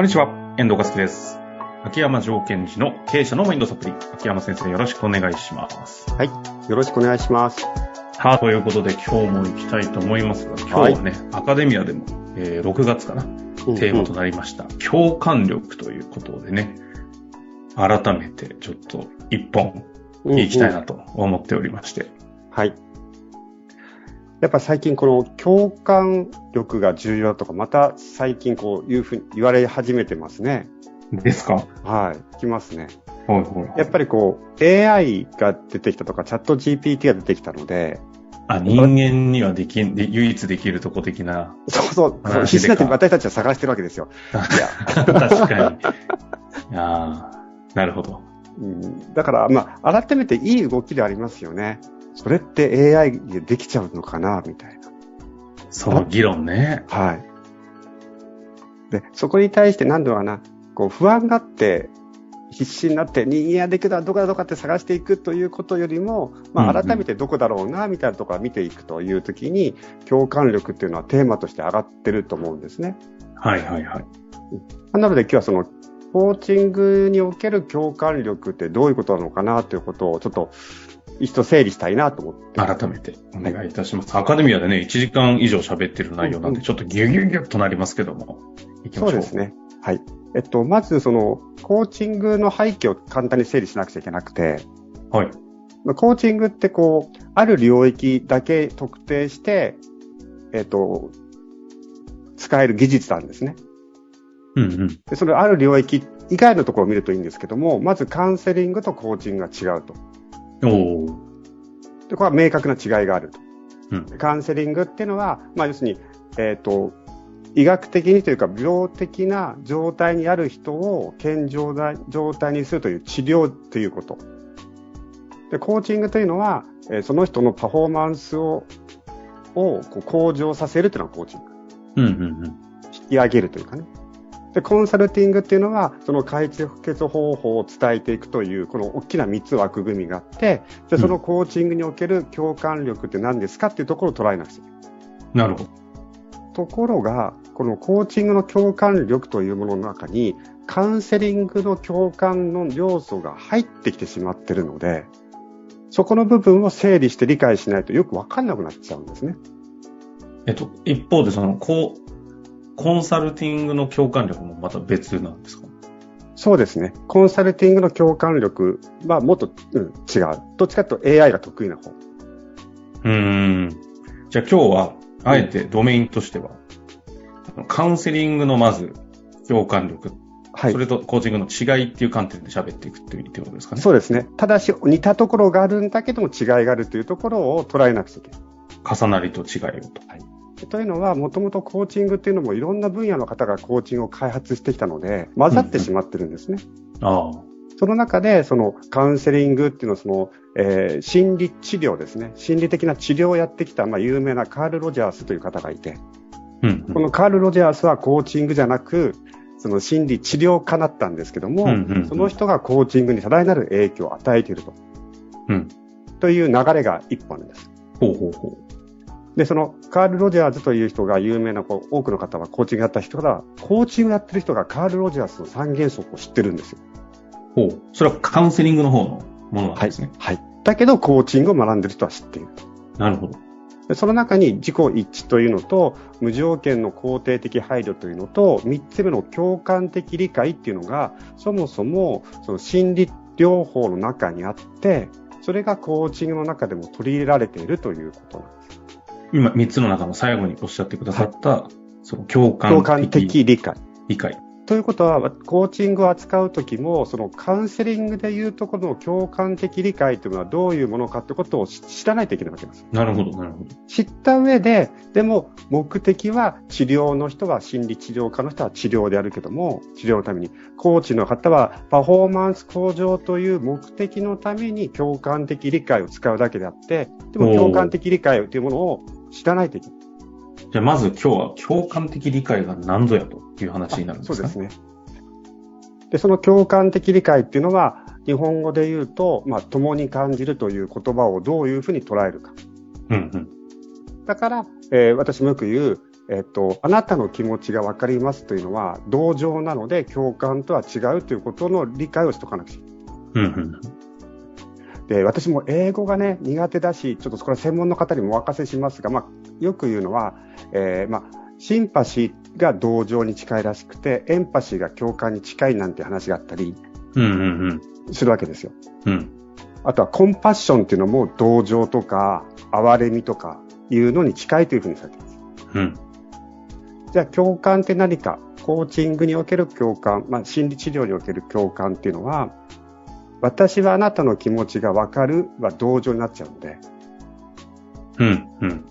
こんにちは、遠藤和樹です。秋山条件時の経営者のマインドサプリ。秋山先生よろしくお願いします。はい。よろしくお願いします。はい、ということで今日も行きたいと思いますが、今日はね、アカデミアでも、えー6月かな、テーマとなりました、共感力ということでね、改めてちょっと一本行きたいなと思っておりまして。はい。やっぱ最近この共感力が重要だとか、また最近こういうふうに言われ始めてますね。ですか？はい。聞きますね。はいはい。やっぱりこう AI が出てきたとか、チャット GPT が出てきたので、あ、人間にはできん、で唯一できるとこ的な。そうそう、話でか必死になって私たちは探してるわけですよ。いや、確かに。ああ、なるほど。うん、だから、まあ、改めていい動きでありますよね。それって AI でできちゃうのかな、みたいな。その議論ね。はい。で、そこに対して何度かな、こう不安があって、必死になって人間ができるのはどこだどこだって探していくということよりも、まあ、改めてどこだろうな、みたいなところを見ていくというときに、共感力っていうのはテーマとして上がってると思うんですね。はいはいはい。なので今日はその、コーチングにおける共感力ってどういうことなのかなということをちょっと一度整理したいなと思って。改めてお願いいたします。アカデミアでね、1時間以上喋ってる内容なんで、ちょっとギュギュギュッとなりますけども。行きましょう。そうですね。はい。えっと、まずその、コーチングの背景を簡単に整理しなくちゃいけなくて、はい。コーチングってこう、ある領域だけ特定して、えっと、使える技術なんですね。うんうん。で、そのある領域以外のところを見るといいんですけども、まずカウンセリングとコーチングが違うと。おー。で、これは明確な違いがあると。うん。カウンセリングっていうのは、まあ要するに、えっ、と、医学的にというか病的な状態にある人を健常な状態にするという治療ということ。で、コーチングというのは、えーその人のパフォーマンスを、をこう向上させるというのがコーチング。うんうんうん。引き上げるというかね。で、コンサルティングっていうのは、その解決方法を伝えていくという、この大きな3つ枠組みがあって、で、そのコーチングにおける共感力って何ですかっていうところを捉えなくちゃいけない。なるほど。ところが、このコーチングの共感力というものの中に、カウンセリングの共感の要素が入ってきてしまっているので、そこの部分を整理して理解しないとよくわかんなくなっちゃうんですね。えっと、一方でその、こう、コンサルティングの共感力もまた別なんですか？そうですね。コンサルティングの共感力はもっと、うん、違う。どっちかというと AI が得意な方。うーん。じゃあ今日は、あえてドメインとしては、カウンセリングのまず共感力、はいそ。れとコーチングの違いっていう観点で喋っていくっていうってことですかね？そうですね。ただし、似たところがあるんだけども違いがあるというところを捉えなくちゃいけない。重なりと違いをと。というのは、もともとコーチングっていうのもいろんな分野の方がコーチングを開発してきたので、混ざってしまってるんですね。ああ。その中で、そのカウンセリングっていうのは、その、えー心理治療ですね。心理的な治療をやってきた、まあ、有名なカール・ロジャースという方がいて、うん。このカール・ロジャースはコーチングじゃなく、その心理治療家だったんですけども、うんうんうんその人がコーチングに多大なる影響を与えていると。うん。という流れが一本です。ほうほうほで、そのカール・ロジャーズという人が有名な、こう多くの方はコーチングやった人から、コーチングやってる人がカール・ロジャースの三原則を知ってるんですよ。う。ほう。それはカウンセリングの方のものなんですね。はい。だけど、コーチングを学んでる人は知っていると。なるほど。でその中に自己一致というのと、無条件の肯定的配慮というのと、三つ目の共感的理解っていうのが、そもそもその心理療法の中にあって、それがコーチングの中でも取り入れられているということなんです。今、三つの中の最後におっしゃってくださった、その共感共感的的理解。理解。ということは、コーチングを扱うときも、そのカウンセリングでいうところの共感的理解というのはどういうものかということを知知らないといけないわけです。なるほど、なるほど。知った上で、でも目的は治療の人は心理治療家の人は治療であるけども、治療のために、コーチの方はパフォーマンス向上という目的のために共感的理解を使うだけであって、でも共感的理解というものを知らないといけない。じゃあまず今日は共感的理解が何ぞやという話になるんですか？そうですね。で、その共感的理解っていうのは、日本語で言うと、まあ、共に感じるという言葉をどういうふうに捉えるか。うんうん。だから、えー私もよく言う、えっと、あなたの気持ちがわかりますというのは、同情なので共感とは違うということの理解をしとかなくちゃいけない。うんうんで、私も英語がね、苦手だし、ちょっとこれは専門の方にもお任せしますが、まあ、よく言うのは、えー、まあ、シンパシーが同情に近いらしくて、エンパシーが共感に近いなんて話があったり、するわけですよ。うん、あとはコンパッションっていうのも同情とか、哀れみとかいうのに近いというふうにされています。うん、じゃあ共感って何か？コーチングにおける共感、まあ、心理治療における共感っていうのは、私はあなたの気持ちがわかるは同情になっちゃうので、うん、うん。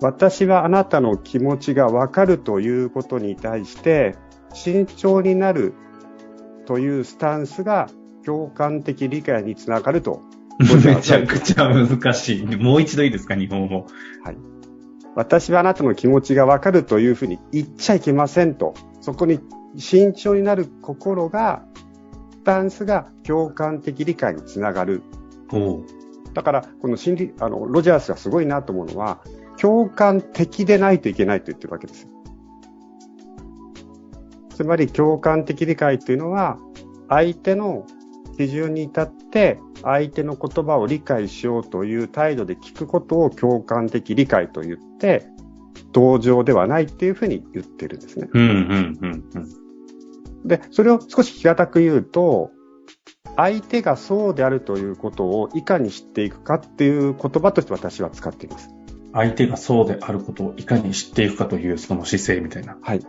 私はあなたの気持ちがわかるということに対して、慎重になるというスタンスが共感的理解につながると。めちゃくちゃ難しい。もう一度いいですか、日本語。はい。私はあなたの気持ちがわかるというふうに言っちゃいけませんと。そこに慎重になる心がタンスが共感的理解につながる。だから、この心理、あの、ロジャースがすごいなと思うのは、共感的でないといけないと言ってるわけです。つまり共感的理解というのは、相手の基準に立って相手の言葉を理解しようという態度で聞くことを共感的理解と言って、同情ではないっていうふうに言ってるんですね。うんうんうんうん、で、それを少し平たく言うと、相手がそうであるということをいかに知っていくかっていう言葉として私は使っています。相手がそうであることをいかに知っていくかというその姿勢みたいな。はい。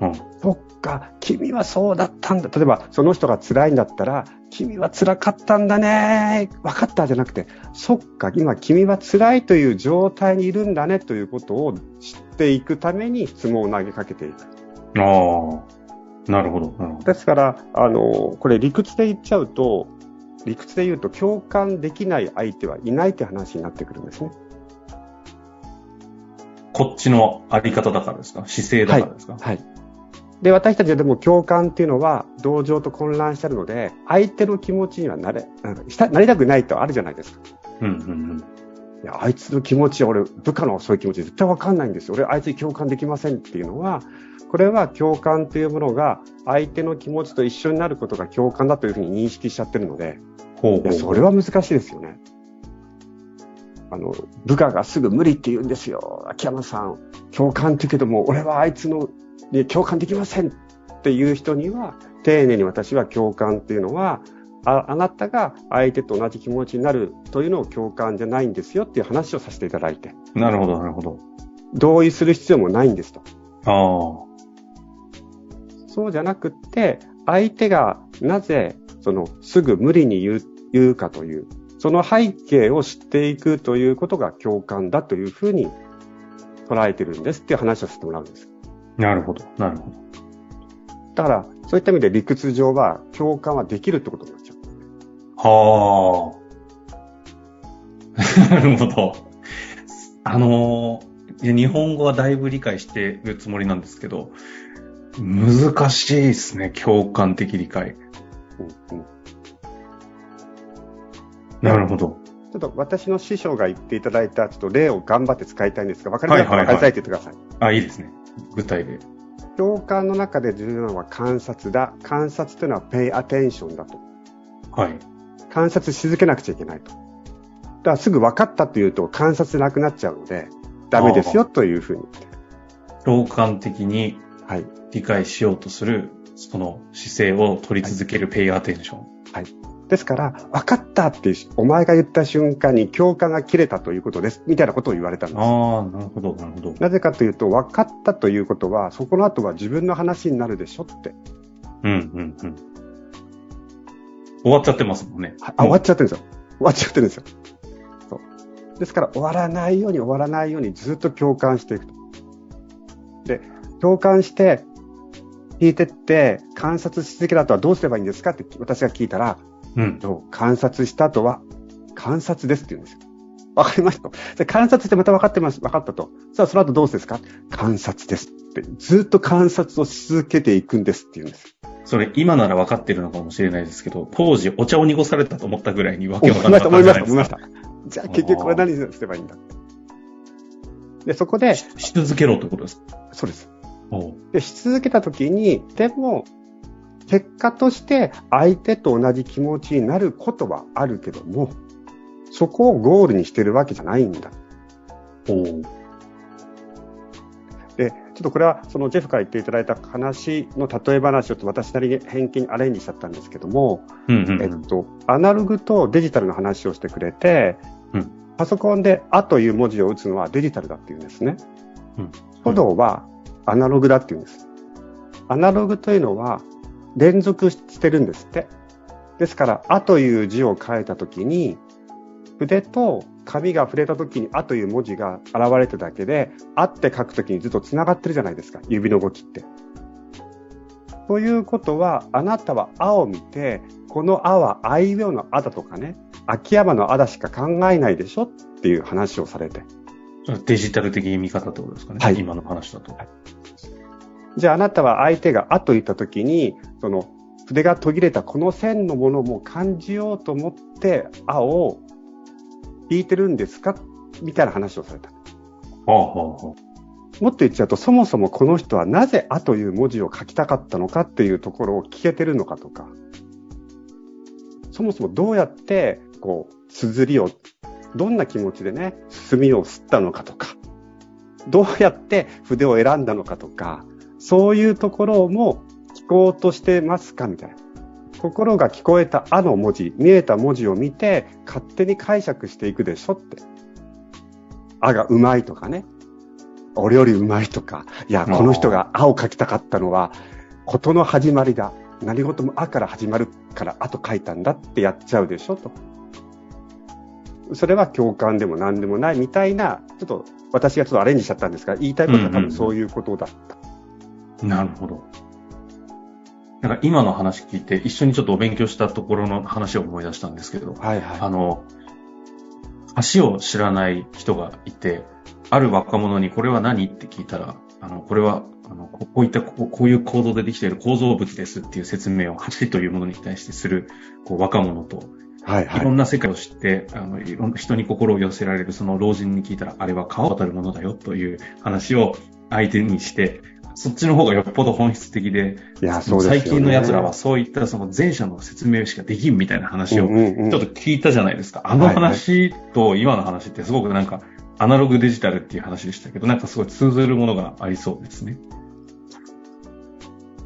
うん。そっか、君はそうだったんだ。例えば、その人が辛いんだったら、君は辛かったんだね。分かったじゃなくて、そっか、今君は辛いという状態にいるんだねということを知っていくために質問を投げかけていく。ああ。なるほど。ですから、あの、これ理屈で言っちゃうと、理屈で言うと共感できない相手はいないって話になってくるんですね。こっちのあり方だからですか？姿勢だからですか、はい、はい。で、私たちはでも共感っていうのは同情と混乱してるので、相手の気持ちにはなれ、なりたくないとあるじゃないですか。うんうんうん。いや、あいつの気持ち、俺、部下のそういう気持ち絶対わかんないんですよ。俺、あいつに共感できませんっていうのは、これは共感というものが相手の気持ちと一緒になることが共感だというふうに認識しちゃってるので、ほうほうそれは難しいですよね。あの、部下がすぐ無理って言うんですよ。秋山さん、共感って言うけども、俺はあいつの、ね、共感できませんっていう人には、丁寧に私は共感っていうのは、ああなたが相手と同じ気持ちになるというのを共感じゃないんですよっていう話をさせていただいて。なるほど、なるほど。同意する必要もないんですと。ああ。そうじゃなくって、相手がなぜ、その、すぐ無理に言う言うかという、その背景を知っていくということが共感だというふうに捉えてるんですっていう話をしてもらうんです。なるほど、なるほど。だから、そういった意味で理屈上は共感はできるってことにな。はあ。なるほど。あのー、日本語はだいぶ理解してるつもりなんですけど、難しいですね、共感的理解。うんうん、なるほど。ちょっと私の師匠が言っていただいたちょっと例を頑張って使いたいんですが、分かりますか、はいはいはい、分かりたいって言ってください。あ、いいですね。具体で。共感の中で重要なのは観察だ。観察というのは pay attention だと。はい。観察し続けなくちゃいけないと。だからすぐ分かったって言うと観察なくなっちゃうので、ダメですよというふうに言ってる。共感的にはい。理解しようとする、その姿勢を取り続けるペイアテンション。はい。ですから、分かったって、お前が言った瞬間に共感が切れたということです。みたいなことを言われたんです。ああ、なるほど、なるほど。なぜかというと、分かったということは、そこの後は自分の話になるでしょって。うん、うん、うん。終わっちゃってますもんね。あ、終わっちゃってるんですよ。終わっちゃってるんですよ。そう。ですから、終わらないように終わらないようにずっと共感していくと。で、共感して、聞いてって、観察し続けた後はどうすればいいんですかって私が聞いたら、うん。観察した後は、観察ですって言うんですよ。わかりました？で観察してまた分かってます。分かったと。さあ、その後どうですか？観察ですって。ずっと観察をし続けていくんですって言うんです。それ、今なら分かってるのかもしれないですけど、当時お茶を濁されたと思ったぐらいにわけわかんない。思いました、思いました、思いました。じゃあ結局これ何すればいいんだで、そこで。し続けろってことですか？そうです。で、し続けたときに、でも、結果として相手と同じ気持ちになることはあるけども、そこをゴールにしてるわけじゃないんだ。で、ちょっとこれはそのジェフから言っていただいた話の例え話を私なりに偏見にアレンジしちゃったんですけども、えっと、アナログとデジタルの話をしてくれて、うん、パソコンであという文字を打つのはデジタルだっていうんですね。うん、書道はアナログだっていうんです。アナログというのは連続してるんですって。ですから、あという字を書いたときに、筆と紙が触れた時に、あという文字が現れただけで、あって書くときにずっと繋がってるじゃないですか、指の動きって。ということは、あなたはあを見て、このあはあいうえおのあだとかね、秋山のあだしか考えないでしょっていう話をされて。デジタル的見方ってことですかね。はい。今の話だと。はい、じゃああなたは相手があと言ったときに、その筆が途切れたこの線のものも感じようと思って、あを引いてるんですか？みたいな話をされた。はあはあ、もっと言っちゃうと、そもそもこの人はなぜあという文字を書きたかったのかっていうところを聞けてるのかとか、そもそもどうやって、こう、綴りを、どんな気持ちでね、墨を吸ったのかとか、どうやって筆を選んだのかとか、そういうところも聞こうとしてますか？みたいな。心が聞こえたあの文字、見えた文字を見て、勝手に解釈していくでしょって。あがうまいとかね。俺よりうまいとか。いや、この人があを書きたかったのは、ことの始まりだ。何事もあから始まるからあと書いたんだってやっちゃうでしょと。それは共感でも何でもないみたいな、ちょっと私がちょっとアレンジしちゃったんですが、言いたいことは多分そういうことだった。うんうん、なるほど。なんか今の話聞いて、一緒にちょっとお勉強したところの話を思い出したんですけど、はいはい、あの、橋を知らない人がいて、ある若者にこれは何って聞いたら、あの、これは、あの、こういったこう、こういう構造でできている構造物ですっていう説明を橋というものに対してする、こう、若者と、はいはい。いろんな世界を知って、あの、いろんな人に心を寄せられるその老人に聞いたら、あれは川を渡るものだよという話を相手にして、そっちの方がよっぽど本質的で、いや、そうですね、最近の奴らはそういったその前者の説明しかできんみたいな話をちょっと聞いたじゃないですか。あの話と今の話ってすごくなんかアナログデジタルっていう話でしたけど、なんかすごい通ずるものがありそうですね。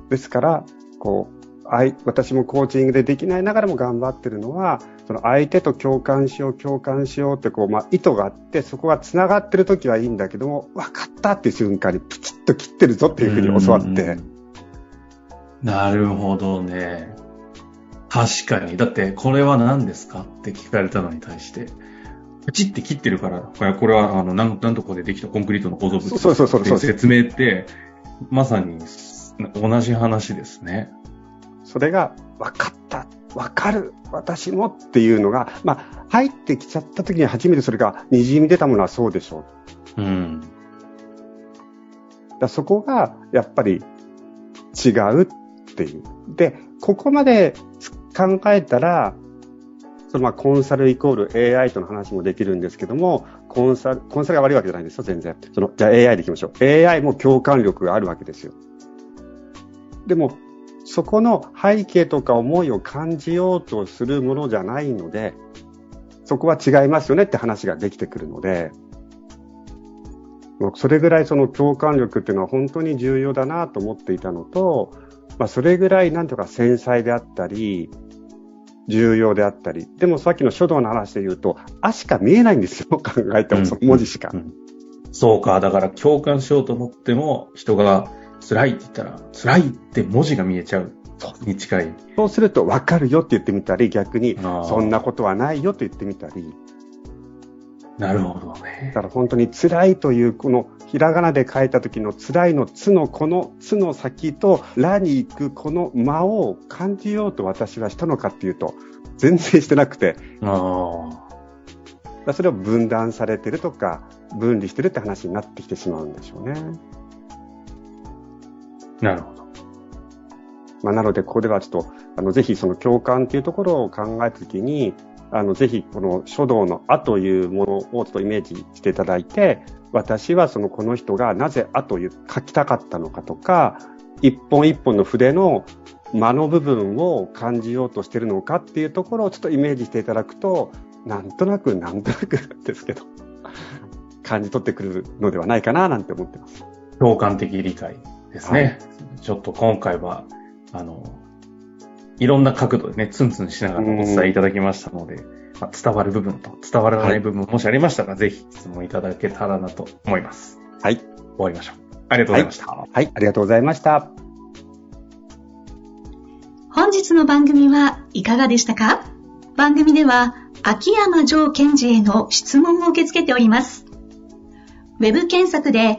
ですから、こう、私もコーチングでできないながらも頑張ってるのは、その相手と共感しよう、共感しようってこう、まあ、意図があって、そこが繋がってる時はいいんだけども、分かったっていう瞬間にプチッと切ってるぞっていうふうに教わって。なるほどね。確かに。だって、これは何ですかって聞かれたのに対して、プチって切ってるから、これは、あの、なん、なんとこでできたコンクリートの構造物そうそうそうそう。説明って、まさに同じ話ですね。それが分かったわかる、私もっていうのが、まあ、入ってきちゃった時に初めてそれが滲み出たものはそうでしょう。うん。だそこが、やっぱり違うっていう。で、ここまで考えたら、そのまあコンサルイコール AI との話もできるんですけども、コンサル、コンサルが悪いわけじゃないんですよ、全然。その、じゃあ AI でいきましょう。AI も共感力があるわけですよ。でも、そこの背景とか思いを感じようとするものじゃないので、そこは違いますよねって話ができてくるので、それぐらいその共感力っていうのは本当に重要だなと思っていたのと、まあ、それぐらいなんとか繊細であったり、重要であったり、でもさっきの書道の話で言うと、あしか見えないんですよ、考えても、その文字しか、うん。うん。そうか、だから共感しようと思っても、人が辛いって言ったら、辛いって文字が見えちゃう。に近い。そうすると、わかるよって言ってみたり、逆に、そんなことはないよと言ってみたり。なるほどね。だから本当に辛いという、この、ひらがなで書いた時の辛いのつのこのつの先と、らに行くこの間を感じようと私はしたのかっていうと、全然してなくて。ああ。それを分断されてるとか、分離してるって話になってきてしまうんでしょうね。なるほど。まあ、なので、ここではちょっと、あの、ぜひその共感っていうところを考えたときに、あの、ぜひこの書道のあというものをちょっとイメージしていただいて、私はそのこの人がなぜあと書きたかったのかとか、一本一本の筆の間の部分を感じようとしてるのかっていうところをちょっとイメージしていただくと、なんとなく、なんとなくですけど、感じ取ってくるのではないかななんて思ってます。共感的理解ですね。はい、ちょっと今回は、あの、いろんな角度でね、ツンツンしながらお伝えいただきましたので、まあ、伝わる部分と伝わらない部分、もしありましたら、ぜひ質問いただけたらなと思います。はい。終わりましょう。ありがとうございました。はい、はい、ありがとうございました。本日の番組はいかがでしたか？番組では、秋山城賢治への質問を受け付けております。ウェブ検索で、